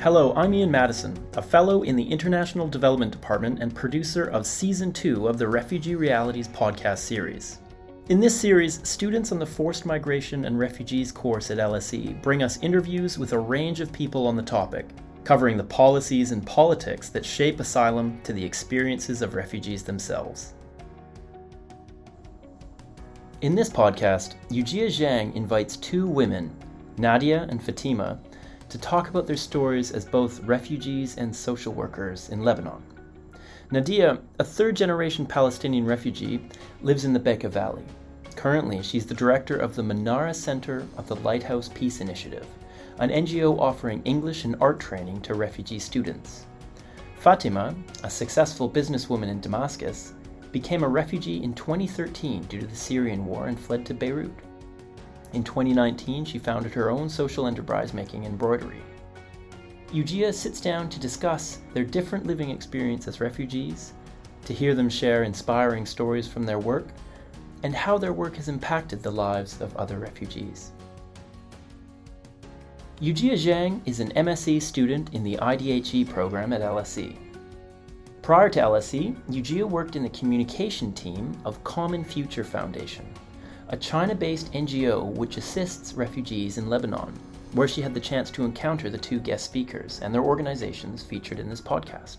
Hello, I'm Ian Madison, a fellow in the International Development Department and producer of Season 2 of the Refugee Realities podcast series. In this series, students on the Forced Migration and Refugees course at LSE bring us interviews with a range of people on the topic, covering the policies and politics that shape asylum to the experiences of refugees themselves. In this podcast, Yujia Zhang invites two women, Nadia and Fatima, to talk about their stories as both refugees and social workers in Lebanon. Nadia, a third generation Palestinian refugee, lives in the Bekaa Valley. Currently, she's the director of the Manara Center of the Lighthouse Peace Initiative, an NGO offering English and art training to refugee students. Fatima, a successful businesswoman in Damascus, became a refugee in 2013 due to the Syrian war and fled to Beirut. In 2019, she founded her own social enterprise making embroidery. Yujia sits down to discuss their different living experience as refugees, to hear them share inspiring stories from their work, and how their work has impacted the lives of other refugees. Yujia Zhang is an MSc student in the IDHE program at LSE. Prior to LSE, Yujia worked in the communication team of Common Future Foundation, a China based NGO which assists refugees in Lebanon, where she had the chance to encounter the two guest speakers and their organizations featured in this podcast.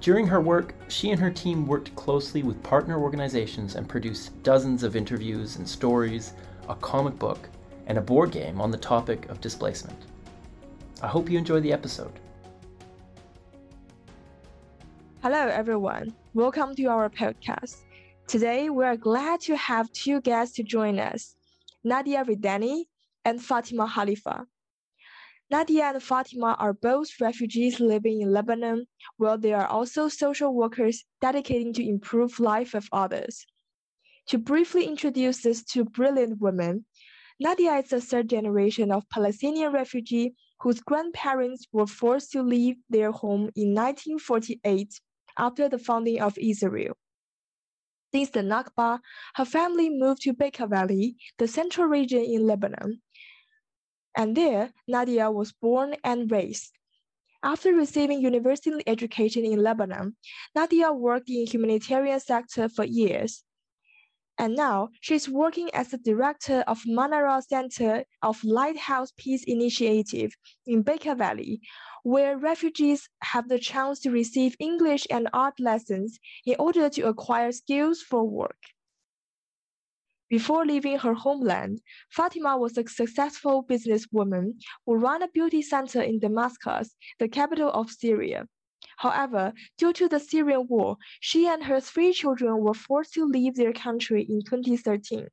During her work, she and her team worked closely with partner organizations and produced dozens of interviews and stories, a comic book, and a board game on the topic of displacement. I hope you enjoy the episode. Hello, everyone. Welcome to our podcast. Today, we are glad to have two guests to join us, Nadia Vidani and Fatima Khalifa. Nadia and Fatima are both refugees living in Lebanon, while they are also social workers dedicating to improve life of others. To briefly introduce these two brilliant women, Nadia is a third generation of Palestinian refugee whose grandparents were forced to leave their home in 1948 after the founding of Israel. Since the Nakba, her family moved to Bekaa Valley, the central region in Lebanon. And there, Nadia was born and raised. After receiving university education in Lebanon, Nadia worked in humanitarian sector for years. And now she's working as the director of Manara Center of Lighthouse Peace Initiative in Bekaa Valley, where refugees have the chance to receive English and art lessons in order to acquire skills for work. Before leaving her homeland, Fatima was a successful businesswoman who ran a beauty center in Damascus, the capital of Syria. However, due to the Syrian war, she and her three children were forced to leave their country in 2013.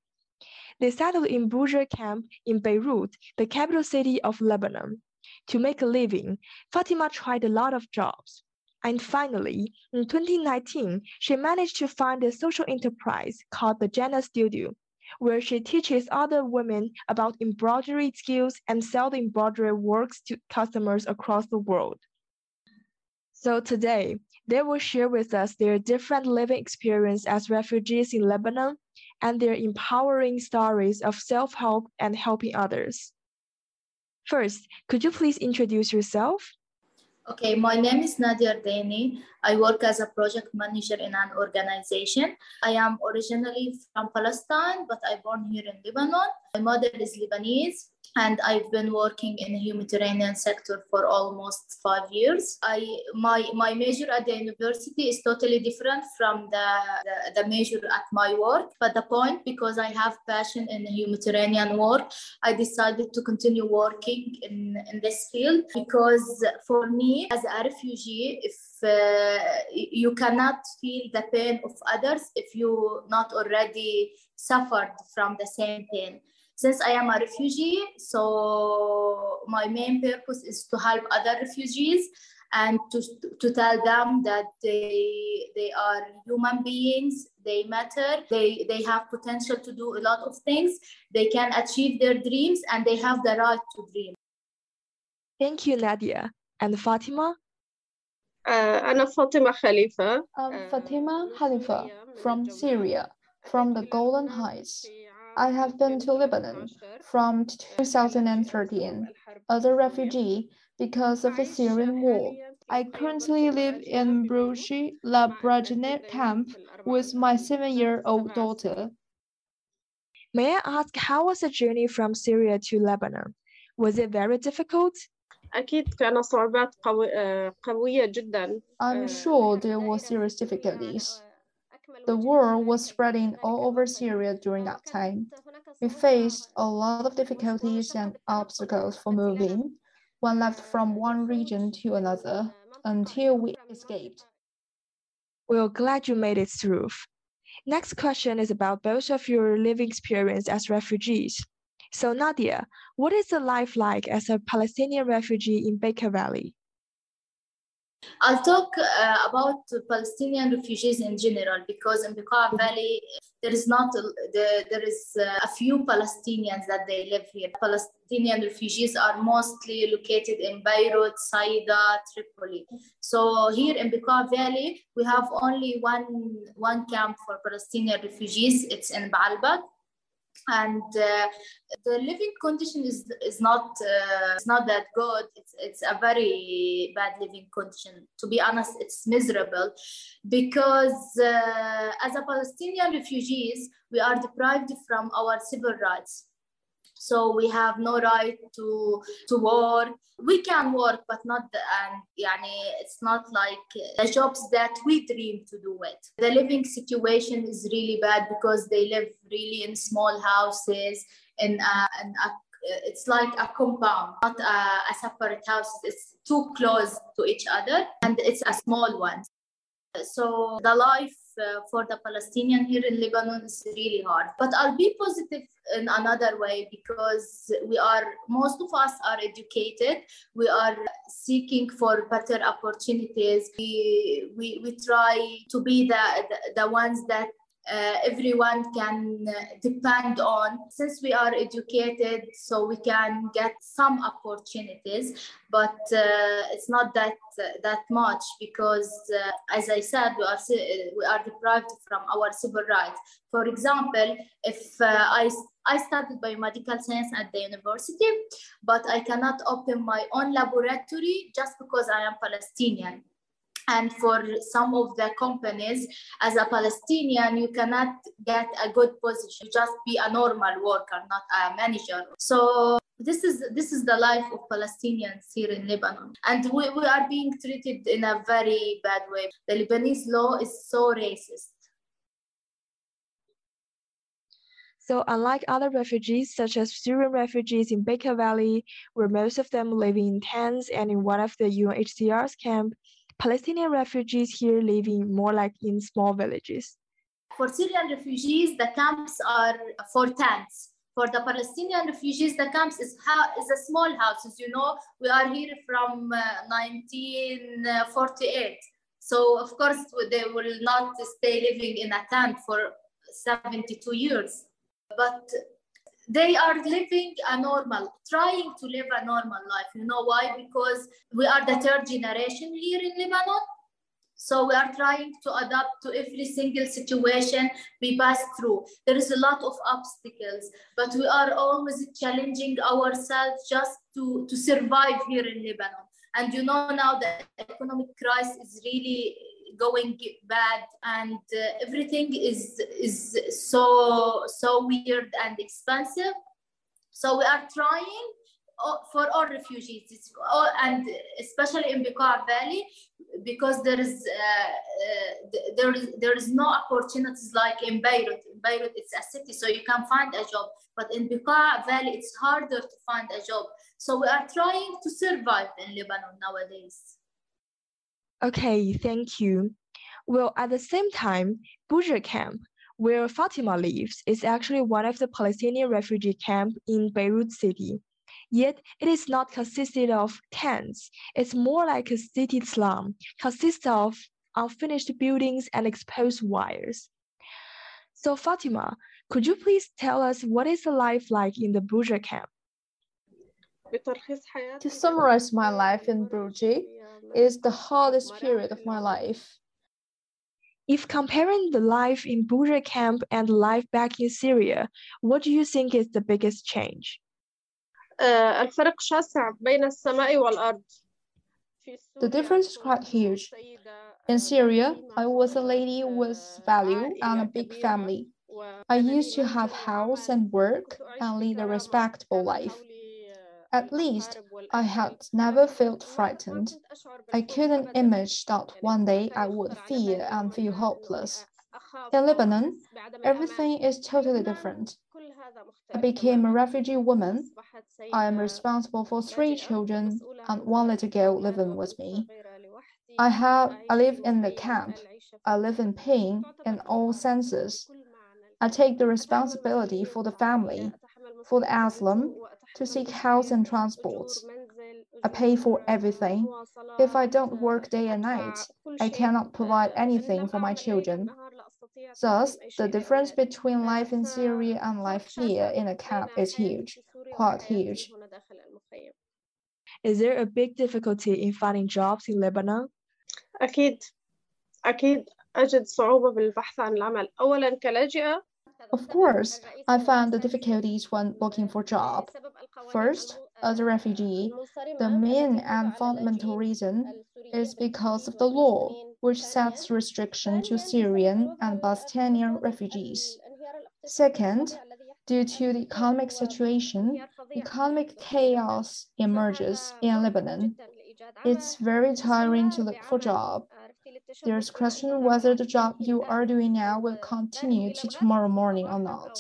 They settled in Bourj camp in Beirut, the capital city of Lebanon. To make a living, Fatima tried a lot of jobs. And finally, in 2019, she managed to find a social enterprise called the Jannah Studio, where she teaches other women about embroidery skills and sell the embroidery works to customers across the world. So today, they will share with us their different living experience as refugees in Lebanon and their empowering stories of self-help and helping others. First, could you please introduce yourself? Okay, my name is Nadia Deni. I work as a project manager in an organization. I am originally from Palestine, but I born here in Lebanon. My mother is Lebanese and I've been working in the humanitarian sector for almost five years. I my my major at the university is totally different from the, the, the major at my work. But the point, because I have passion in the humanitarian work, I decided to continue working in, in this field because for me as a refugee, if Uh, you cannot feel the pain of others if you not already suffered from the same pain since I am a refugee, so my main purpose is to help other refugees and to, to tell them that they, they are human beings, they matter, they, they have potential to do a lot of things, they can achieve their dreams, and they have the right to dream. Thank you, Nadia. And Fatima? anna I'm Fatima Khalifa um, from Syria, from the Golan Heights. I have been to Lebanon from 2013 as a refugee because of the Syrian war. I currently live in Bourj el Barajneh camp with my seven-year-old daughter. May I ask, how was the journey from Syria to Lebanon? Was it very difficult? أكيد كان صعوبات قوية جدا. I'm sure there were serious difficulties. The war was spreading all over Syria during that time. We faced a lot of difficulties and obstacles for moving. One left from one region to another until we escaped. We're glad you made it through. Next question is about both of your living experience as refugees. So Nadia, what is the life like as a Palestinian refugee in Bekaa Valley? I'll talk uh, about Palestinian refugees in general because in Bekaa Valley there is not a, the, there is uh, a few Palestinians that they live here. Palestinian refugees are mostly located in Beirut, Saida, Tripoli. So here in Bekaa Valley we have only one one camp for Palestinian refugees. It's in Baalbek and uh, the living condition is is not uh, it's not that good. It's it's a very bad living condition. To be honest it's miserable because uh, as a palestinian refugees we are deprived from our civil rights so we have no right to to work we can work but not the, and yani, it's not like the jobs that we dream to do it the living situation is really bad because they live really in small houses in a, in a it's like a compound, not a, a separate house. It's too close to each other, and it's a small one. So the life uh, for the Palestinian here in Lebanon is really hard. But I'll be positive in another way because we are most of us are educated. We are seeking for better opportunities. We we, we try to be the, the, the ones that uh, everyone can uh, depend on. Since we are educated so we can get some opportunities but uh, it's not that uh, that much because uh, as i said we are we are deprived from our civil rights. For example if uh, i I studied biomedical science at the university, but I cannot open my own laboratory just because I am Palestinian and for some of the companies as a palestinian you cannot get a good position. Just be a normal worker not a manager. So this is this is the life of palestinians here in lebanon. And we, we are being treated in a very bad way. The lebanese law is so racist. So unlike other refugees, such as Syrian refugees in Bekaa Valley, where most of them live in tents and in one of the UNHCR's camp, Palestinian refugees here living more like in small villages. For Syrian refugees, the camps are for tents. For the Palestinian refugees, the camps is, is a small houses. You know, we are here from uh, 1948. So, of course, they will not stay living in a tent for 72 years. But they are living a normal, trying to live a normal life. You know why? Because we are the third generation here in Lebanon. So we are trying to adapt to every single situation we pass through. There is a lot of obstacles, but we are always challenging ourselves just to, to survive here in Lebanon. And you know now the economic crisis is really going bad and uh, everything is is so so weird and expensive. So we are trying for all refugees. All, and especially in Bekaa Valley because there is uh, uh, there is there is no opportunities like in Beirut. In Beirut it's a city so you can find a job. But in Bekaa Valley it's harder to find a job. So we are trying to survive in Lebanon nowadays Okay, thank you. Well, at the same time, Bourj camp, where Fatima lives, is actually one of the Palestinian refugee camp in Beirut city. Yet it is not consisted of tents. It's more like a city slum, consists of unfinished buildings and exposed wires. So Fatima, could you please tell us what is the life like in the Bourj camp? To summarize my life in Bruji, is the hardest period of my life. If comparing the life in Buja camp and life back in Syria, what do you think is the biggest change? The difference is quite huge. In Syria, I was a lady with value and a big family. I used to have house and work and lead a respectable life. At least I had never felt frightened. I couldn't imagine that one day I would fear and feel hopeless. In Lebanon, everything is totally different. I became a refugee woman. I am responsible for three children and one little girl living with me. I have I live in the camp. I live in pain in all senses. I take the responsibility for the family, for the asylum, to seek house and transport. I pay for everything. If I don't work day and night, I cannot provide anything for my children. Thus, the difference between life in Syria and life here in a camp is huge, quite huge. Is there a big difficulty in finding jobs in Lebanon? أكيد أكيد أجد صعوبة بالبحث عن العمل أولا كلاجئة Of course, I found the difficulties when looking for job. First, as a refugee, the main and fundamental reason is because of the law, which sets restriction to Syrian and Palestinian refugees. Second, due to the economic situation, economic chaos emerges in Lebanon. It's very tiring to look for job. There's question whether the job you are doing now will continue to tomorrow morning or not.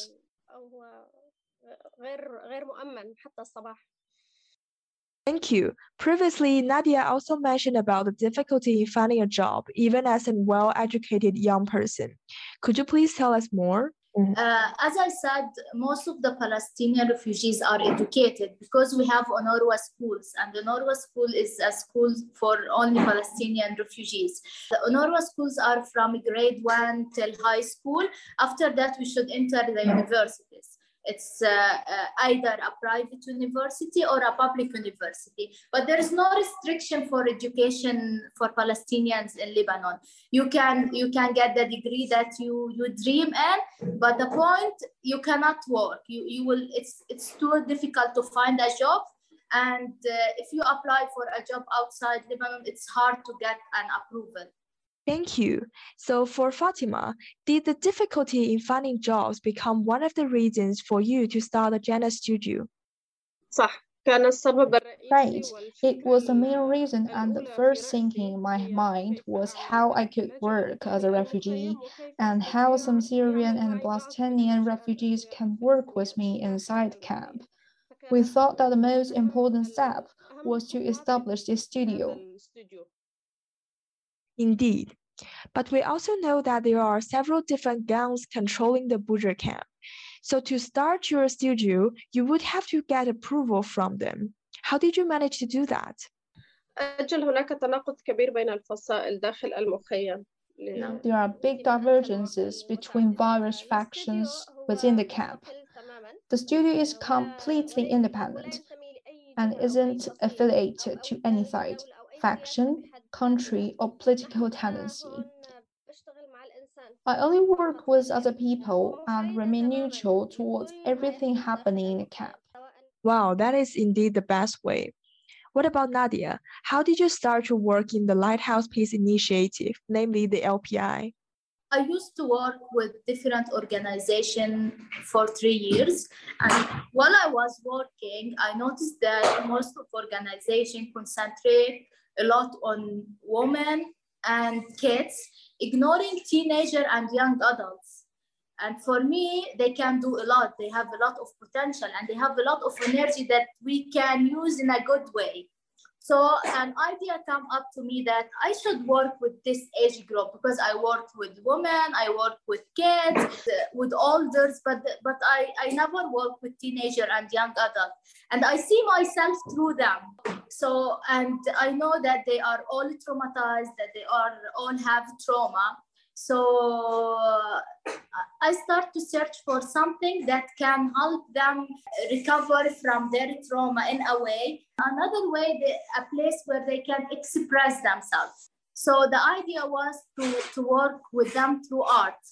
Thank you. Previously, Nadia also mentioned about the difficulty in finding a job, even as a well educated young person. Could you please tell us more? Uh, as I said, most of the Palestinian refugees are educated because we have UNRWA schools, and the UNRWA school is a school for only Palestinian refugees. The UNRWA schools are from grade one till high school. After that, we should enter the universities. It's uh, uh, either a private university or a public university, but there is no restriction for education for Palestinians in Lebanon. You can you can get the degree that you you dream in, but the point you cannot work. You you will it's it's too difficult to find a job, and uh, if you apply for a job outside Lebanon, it's hard to get an approval. Thank you. So for Fatima, did the difficulty in finding jobs become one of the reasons for you to start the Janus studio? Right. It was the main reason and the first thing in my mind was how I could work as a refugee and how some Syrian and Palestinian refugees can work with me inside camp. We thought that the most important step was to establish this studio. الاستوديو Indeed. But we also know that there are several different gangs controlling the Buja camp. So to start your studio, you would have to get approval from them. How did you manage to do that? أجل هناك تناقض كبير بين الفصائل داخل المخيم ل- There are big divergences between various factions within the camp. The studio is completely independent and isn't affiliated to any side, faction, country, or political tendency. I only work with other people and remain neutral towards everything happening in the camp. Wow, that is indeed the best way. What about Nadia? How did you start to work in the Lighthouse Peace Initiative, namely the LPI? I used to work with different organizations for three years. And while I was working, I noticed that most of organizations concentrate a lot on women and kids, ignoring teenager and young adults. And for me, they can do a lot. They have a lot of potential and they have a lot of energy that we can use in a good way. So an idea come up to me that I should work with this age group because I worked with women, I worked with kids, uh, with elders, but but I, I never worked with teenager and young adult. And I see myself through them. So and I know that they are all traumatized, that they are all have trauma. So I start to search for something that can help them recover from their trauma in a way. Another way, a place where they can express themselves. So the idea was to, to work with them through art,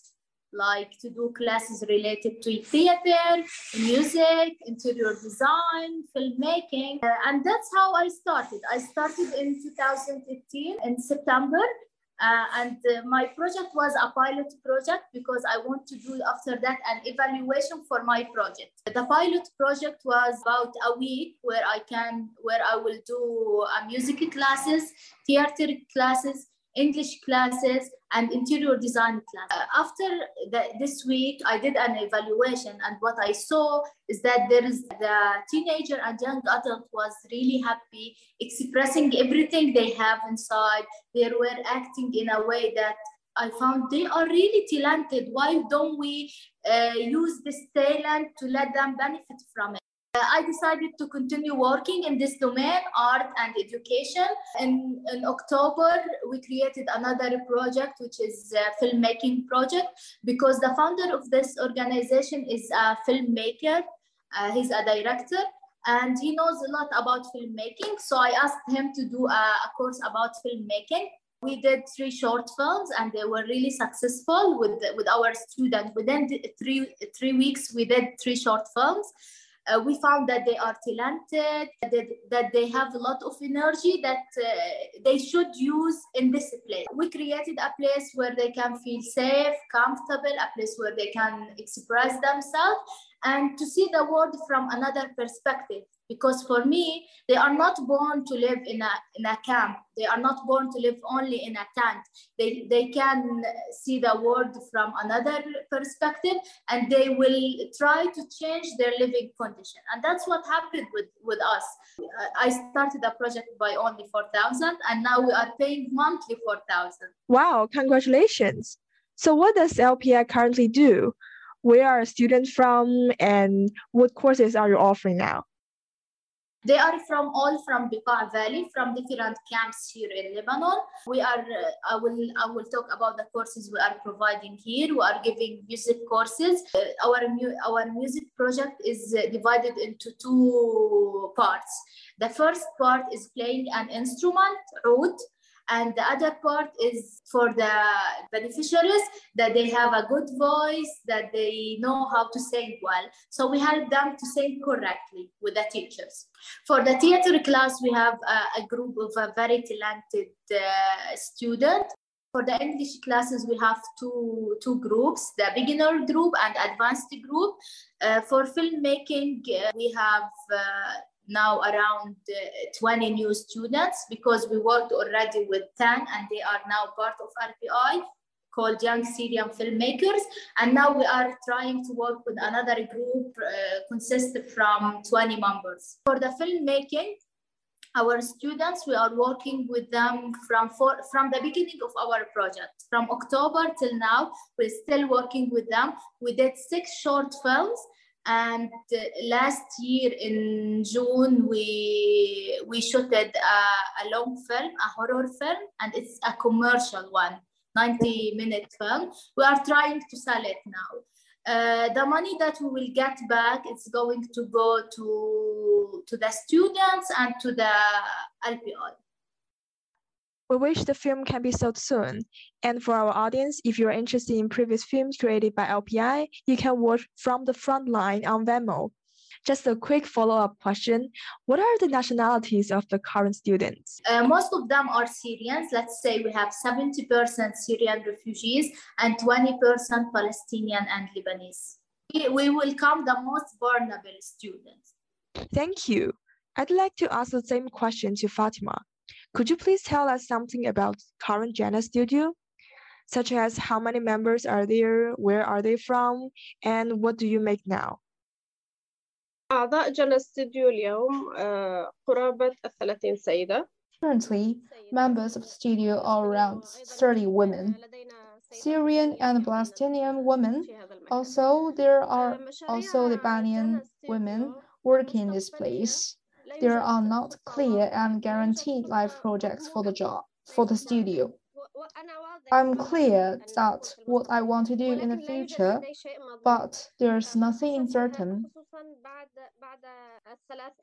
like to do classes related to theater, music, interior design, filmmaking. Uh, and that's how I started. I started in 2015 in September uh, and uh, my project was a pilot project because I want to do after that an evaluation for my project. The pilot project was about a week where I can, where I will do a music classes, theater classes, English classes, and interior design class. Uh, after the, this week, I did an evaluation, and what I saw is that there is the teenager and young adult was really happy, expressing everything they have inside. They were acting in a way that I found they are really talented. Why don't we uh, use this talent to let them benefit from it? Uh, I decided to continue working in this domain, art and education. In, in October, we created another project, which is a filmmaking project, because the founder of this organization is a filmmaker. Uh, he's a director and he knows a lot about filmmaking. So I asked him to do a, a course about filmmaking. We did three short films and they were really successful with, with our students. Within three, three weeks, we did three short films uh, we found that they are talented, that, that they have a lot of energy that uh, they should use in this place. We created a place where they can feel safe, comfortable, a place where they can express themselves and to see the world from another perspective. Because for me they are not born to live in a, in a camp. They are not born to live only in a tent. They, they can see the world from another perspective and they will try to change their living condition. And that's what happened with, with us. Uh, I started a project by only 4000 and now we are paying monthly 4000 wow congratulations. So what does lpi currently do where are students from and what courses are you offering now they are from all from Bekaa Valley, from different camps here in Lebanon. We are, uh, I will, I will talk about the courses we are providing here. We are giving music courses. Uh, our, mu- our music project is uh, divided into two parts. The first part is playing an instrument, oud, and the other part is for the beneficiaries that they have a good voice that they know how to sing well. So we help them to sing correctly with the teachers. For the theater class we have a, a group of a very talented uh, student. For the English classes, we have two, two groups, the beginner group and advanced group. Uh, for filmmaking, uh, we have uh, now around uh, 20 new students because we worked already with 10 and they are now part of RPI called Young Syrian Filmmakers. And now we are trying to work with another group uh, consisted from 20 members. For the filmmaking, our students, we are working with them from, for, from the beginning of our project. From October till now, we're still working with them. We did six short films and uh, last year in June, we we shot a, a long film, a horror film, and it's a commercial one, 90 minute film. We are trying to sell it now. Uh, the money that we will get back is going to go to to the students and to the LPI. We wish the film can be sold soon. And for our audience, if you're interested in previous films created by LPI, you can watch From the Front Line on Vimeo. Just a quick follow-up question. What are the nationalities of the current students? Uh, most of them are Syrians. Let's say we have 70% Syrian refugees and 20% Palestinian and Lebanese. We, we welcome the most vulnerable students. Thank you. I'd like to ask the same question to Fatima. Could you please tell us something about current Jannah Studio? Such as how many members are there, where are they from, and what do you make now? أعضاء جنى ستوديو اليوم قرابة الثلاثين سيدة. Currently, members of the studio are around 30 women. Syrian and Palestinian women. Also, there are also Lebanese women working in this place there are not clear and guaranteed life projects for the job for the studio. I'm clear that what I want to do in the future, but there's nothing certain.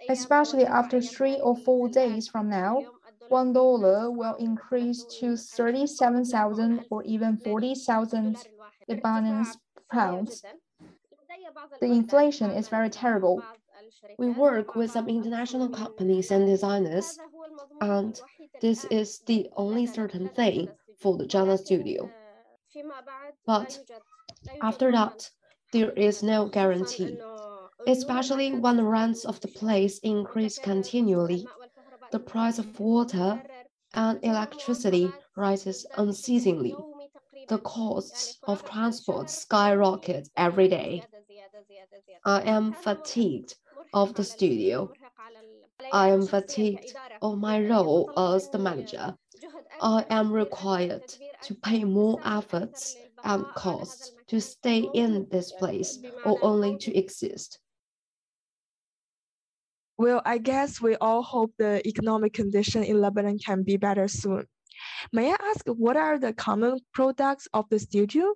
Especially after three or four days from now, one dollar will increase to 37,000 or even 40,000 Lebanese pounds. The inflation is very terrible. We work with some international companies and designers, and this is the only certain thing for the Jana studio. But after that, there is no guarantee, especially when the rents of the place increase continually. The price of water and electricity rises unceasingly. The costs of transport skyrocket every day. I am fatigued of the studio. I am fatigued of my role as the manager. I am required to pay more efforts and costs to stay in this place or only to exist. Well, I guess we all hope the economic condition in Lebanon can be better soon. May I ask what are the common products of the studio?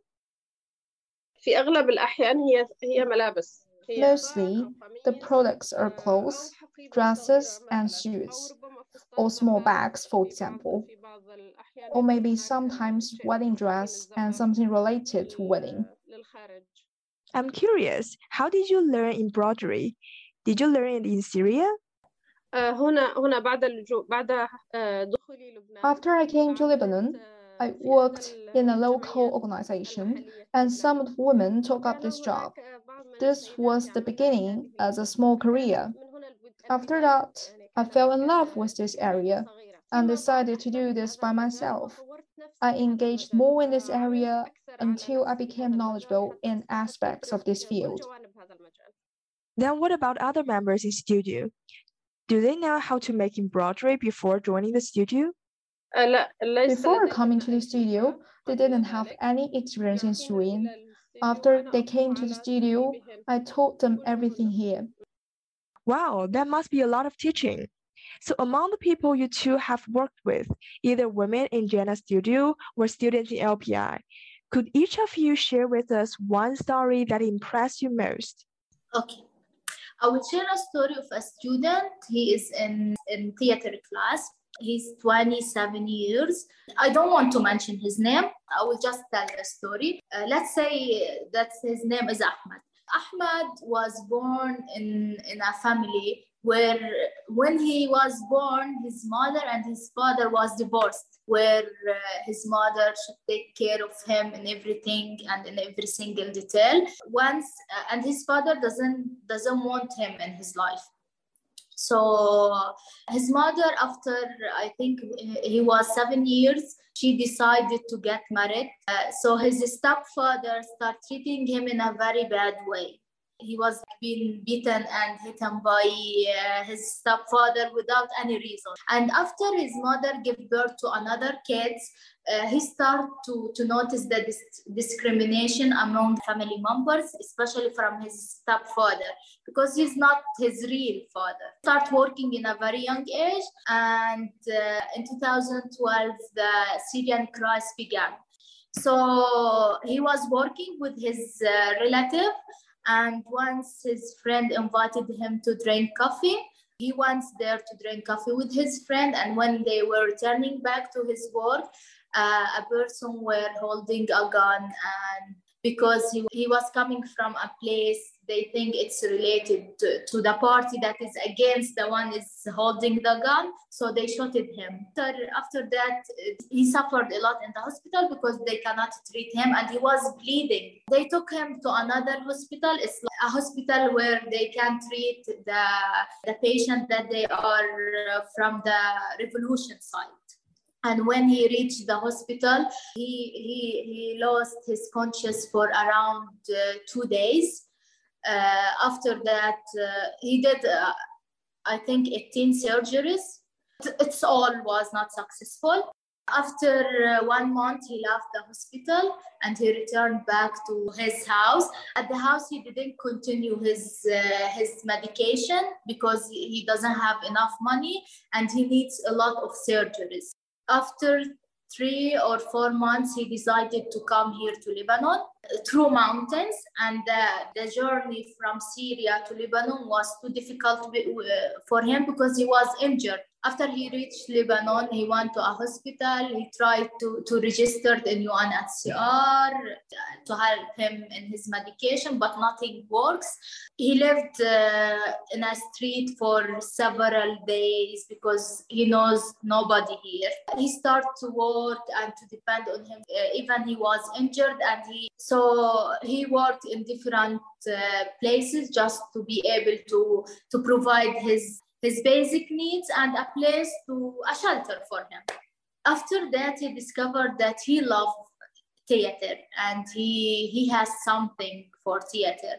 في أغلب الأحيان هي هي ملابس. Mostly, the products are clothes, dresses, and shoes, or small bags, for example, or maybe sometimes wedding dress and something related to wedding. I'm curious, how did you learn embroidery? Did you learn it in Syria? After I came to Lebanon, I worked in a local organization, and some of the women took up this job. This was the beginning as a small career. After that, I fell in love with this area and decided to do this by myself. I engaged more in this area until I became knowledgeable in aspects of this field. Then, what about other members in studio? Do they know how to make embroidery before joining the studio? Before coming to the studio, they didn't have any experience in sewing, after they came to the studio, I taught them everything here. Wow, that must be a lot of teaching. So among the people you two have worked with, either women in Jannah Studio or students in LPI, could each of you share with us one story that impressed you most? Okay. I will share a story of a student. He is in, in theater class. He's 27 years. I don't want to mention his name. I will just tell the story. Uh, let's say that his name is Ahmed. Ahmed was born in, in a family where when he was born, his mother and his father was divorced, where uh, his mother should take care of him in everything and in every single detail. Once uh, and his father doesn't doesn't want him in his life. So his mother, after I think he was seven years, she decided to get married. Uh, so his stepfather started treating him in a very bad way. He was being beaten and hit him by uh, his stepfather without any reason. And after his mother gave birth to another kids, uh, he started to, to notice the dis- discrimination among family members, especially from his stepfather, because he's not his real father. Start working in a very young age, and uh, in 2012, the Syrian crisis began. So he was working with his uh, relative, and once his friend invited him to drink coffee, he went there to drink coffee with his friend. And when they were returning back to his work, uh, a person were holding a gun and because he, he was coming from a place they think it's related to, to the party that is against the one is holding the gun. So they shot at him. After, after that uh, he suffered a lot in the hospital because they cannot treat him and he was bleeding. They took him to another hospital. It's like a hospital where they can treat the, the patient that they are uh, from the revolution side and when he reached the hospital he he, he lost his conscious for around uh, two days. Uh, after that uh, he did uh, i think 18 surgeries. It's all was not successful. After uh, one month he left the hospital and he returned back to his house. At the house he didn't continue his uh, his medication because he doesn't have enough money and he needs a lot of surgeries after three or four months, he decided to come here to Lebanon. Uh, through mountains and the, the journey from Syria to Lebanon was too difficult uh, for him because he was injured after he reached Lebanon, he went to a hospital. He tried to, to register in UNHCR to help him in his medication, but nothing works. He lived uh, in a street for several days because he knows nobody here. He started to work and to depend on him. Uh, even he was injured, and he so he worked in different uh, places just to be able to to provide his his basic needs and a place to a shelter for him. After that, he discovered that he loved theater and he he has something for theater.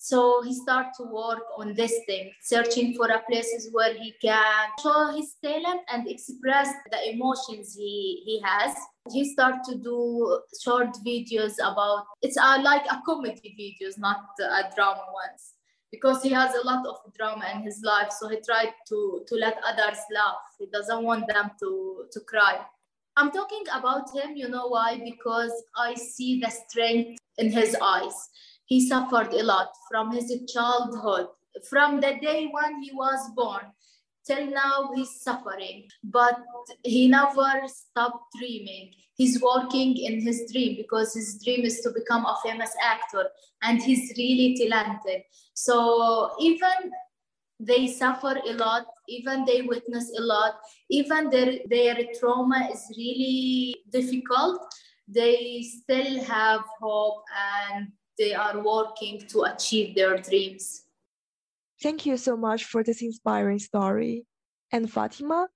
So he started to work on this thing, searching for a places where he can show his talent and express the emotions he, he has. He started to do short videos about it's uh, like a comedy videos, not a drama ones because he has a lot of drama in his life so he tried to to let others laugh. He doesn't want them to to cry. I'm talking about him you know why? Because i see the strength in his eyes. He suffered a lot from his childhood from the day when he was born till now he's suffering. But he never stopped dreaming. He's working in his dream because his dream is to become a famous actor and he's really talented. So even they suffer a lot even they witness a lot even their, their trauma is really difficult they still have hope and they are working to achieve their dreams Thank you so much for this inspiring story. And Fatima?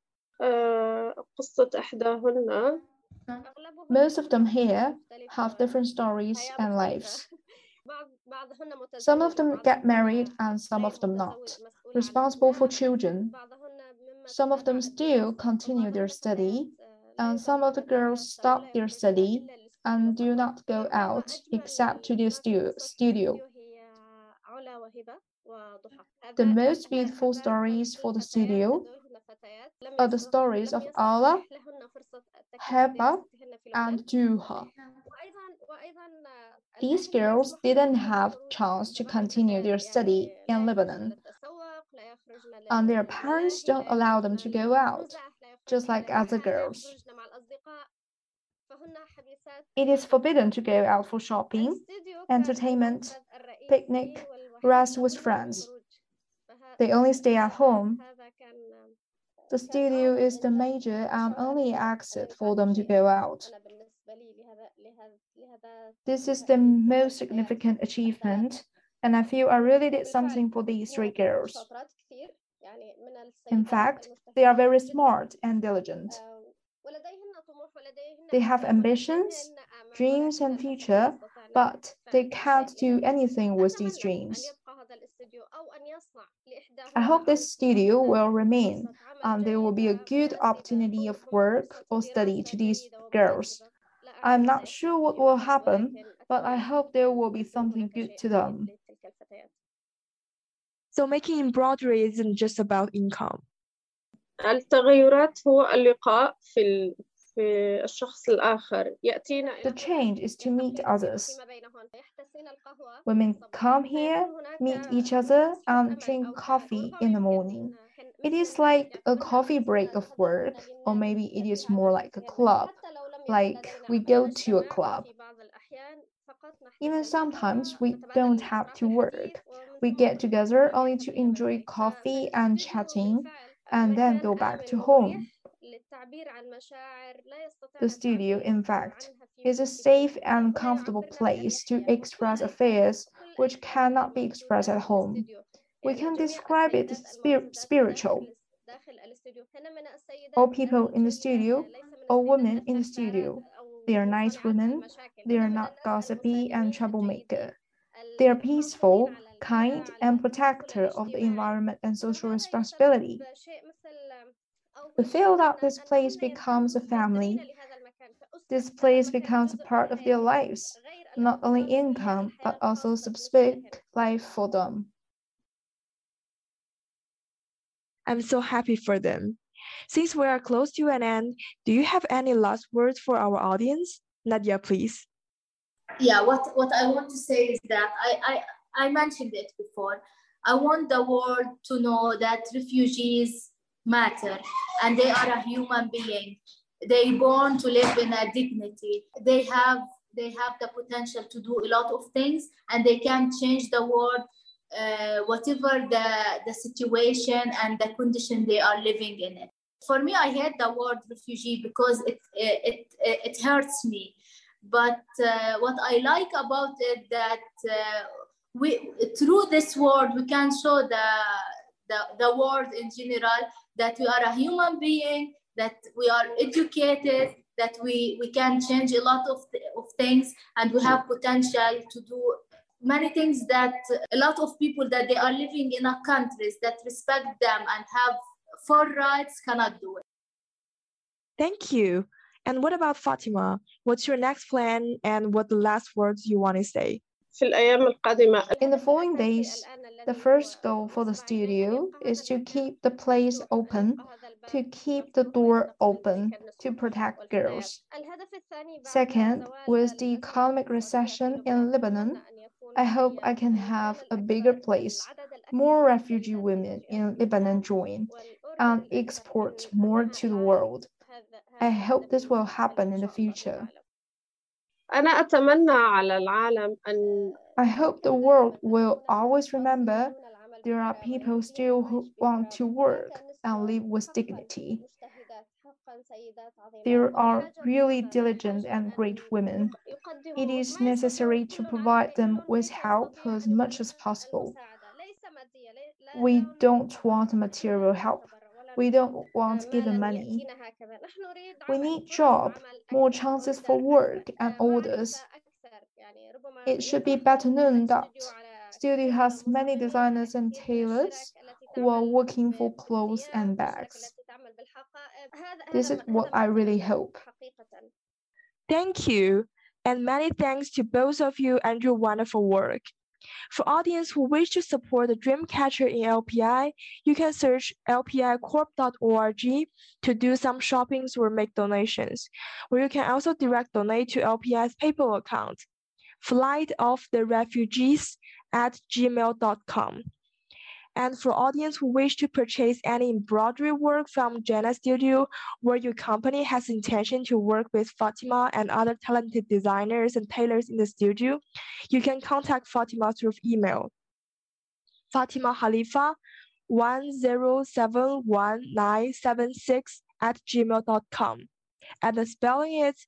Most of them here have different stories and lives. Some of them get married and some of them not, responsible for children. Some of them still continue their study, and some of the girls stop their study and do not go out except to the studio. The most beautiful stories for the studio are the stories of Ala, Heba, and Juha. These girls didn't have chance to continue their study in Lebanon, and their parents don't allow them to go out, just like other girls. It is forbidden to go out for shopping, entertainment, picnic, rest with friends. They only stay at home. The studio is the major and only exit for them to go out. This is the most significant achievement, and I feel I really did something for these three girls. In fact, they are very smart and diligent. They have ambitions, dreams, and future, but they can't do anything with these dreams. I hope this studio will remain and there will be a good opportunity of work or study to these girls. I'm not sure what will happen, but I hope there will be something good to them. So making embroidery isn't just about income. التغيرات هو اللقاء في في الشخص الآخر يأتينا The change is to meet others. Women come here, meet each other, and drink coffee in the morning. It is like a coffee break of work, or maybe it is more like a club, like we go to a club. Even sometimes we don't have to work. We get together only to enjoy coffee and chatting, and then go back to home. The studio, in fact, is a safe and comfortable place to express affairs which cannot be expressed at home. We can describe it as spir spiritual. All people in the studio, all women in the studio, they are nice women, they are not gossipy and troublemaker. They are peaceful, kind, and protector of the environment and social responsibility. We feel that this place becomes a family. This place becomes a part of their lives, not only income, but also specific life for them. I'm so happy for them. Since we are close to an end, do you have any last words for our audience? Nadia, please. Yeah, what, what I want to say is that I, I, I mentioned it before. I want the world to know that refugees matter and they are a human being. They born to live in a dignity. They have they have the potential to do a lot of things and they can change the world uh, whatever the, the situation and the condition they are living in it. For me, I hate the word refugee because it, it, it, it hurts me. But uh, what I like about it that uh, we through this word we can show the, the, the world in general that we are a human being, that we are educated, that we, we can change a lot of, of things and we have potential to do many things that a lot of people that they are living in our countries that respect them and have full rights cannot do it. Thank you. And what about Fatima? What's your next plan and what the last words you want to say? في الأيام القادمة In the following days, the first goal for the studio is to keep the place open, to keep the door open, to protect girls. Second, with the economic recession in Lebanon, I hope I can have a bigger place, more refugee women in Lebanon join, and export more to the world. I hope this will happen in the future. أنا أتمنى على العالم أن I hope the world will always remember there are people still who want to work and live with dignity. There are really diligent and great women. It is necessary to provide them with help as much as possible. We don't want material help. We don't want given money. We need job, more chances for work and orders. It should be better known that Studio has many designers and tailors who are working for clothes and bags. This is what I really hope. Thank you. And many thanks to both of you and your wonderful work. For audience who wish to support the Dreamcatcher in LPI, you can search lpicorp.org to do some shoppings or make donations, or you can also direct donate to LPI's PayPal account, flight of the refugees at gmail.com. And for audience who wish to purchase any embroidery work from Jana Studio, where your company has intention to work with Fatima and other talented designers and tailors in the studio, you can contact Fatima through email. Fatima Khlifa 10711976 at gmail.com. And the spelling is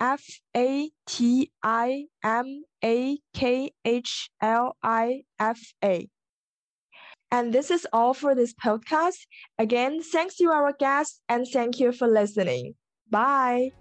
F A T I M A K H L I F A. And this is all for this podcast. Again, thanks to our guests and thank you for listening. Bye.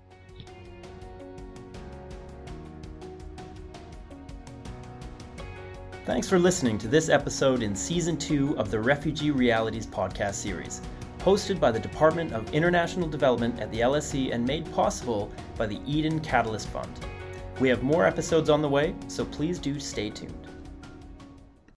Thanks for listening to this episode in Season 2 of the Refugee Realities podcast series, hosted by the Department of International Development at the LSE and made possible by the Eden Catalyst Fund. We have more episodes on the way, so please do stay tuned.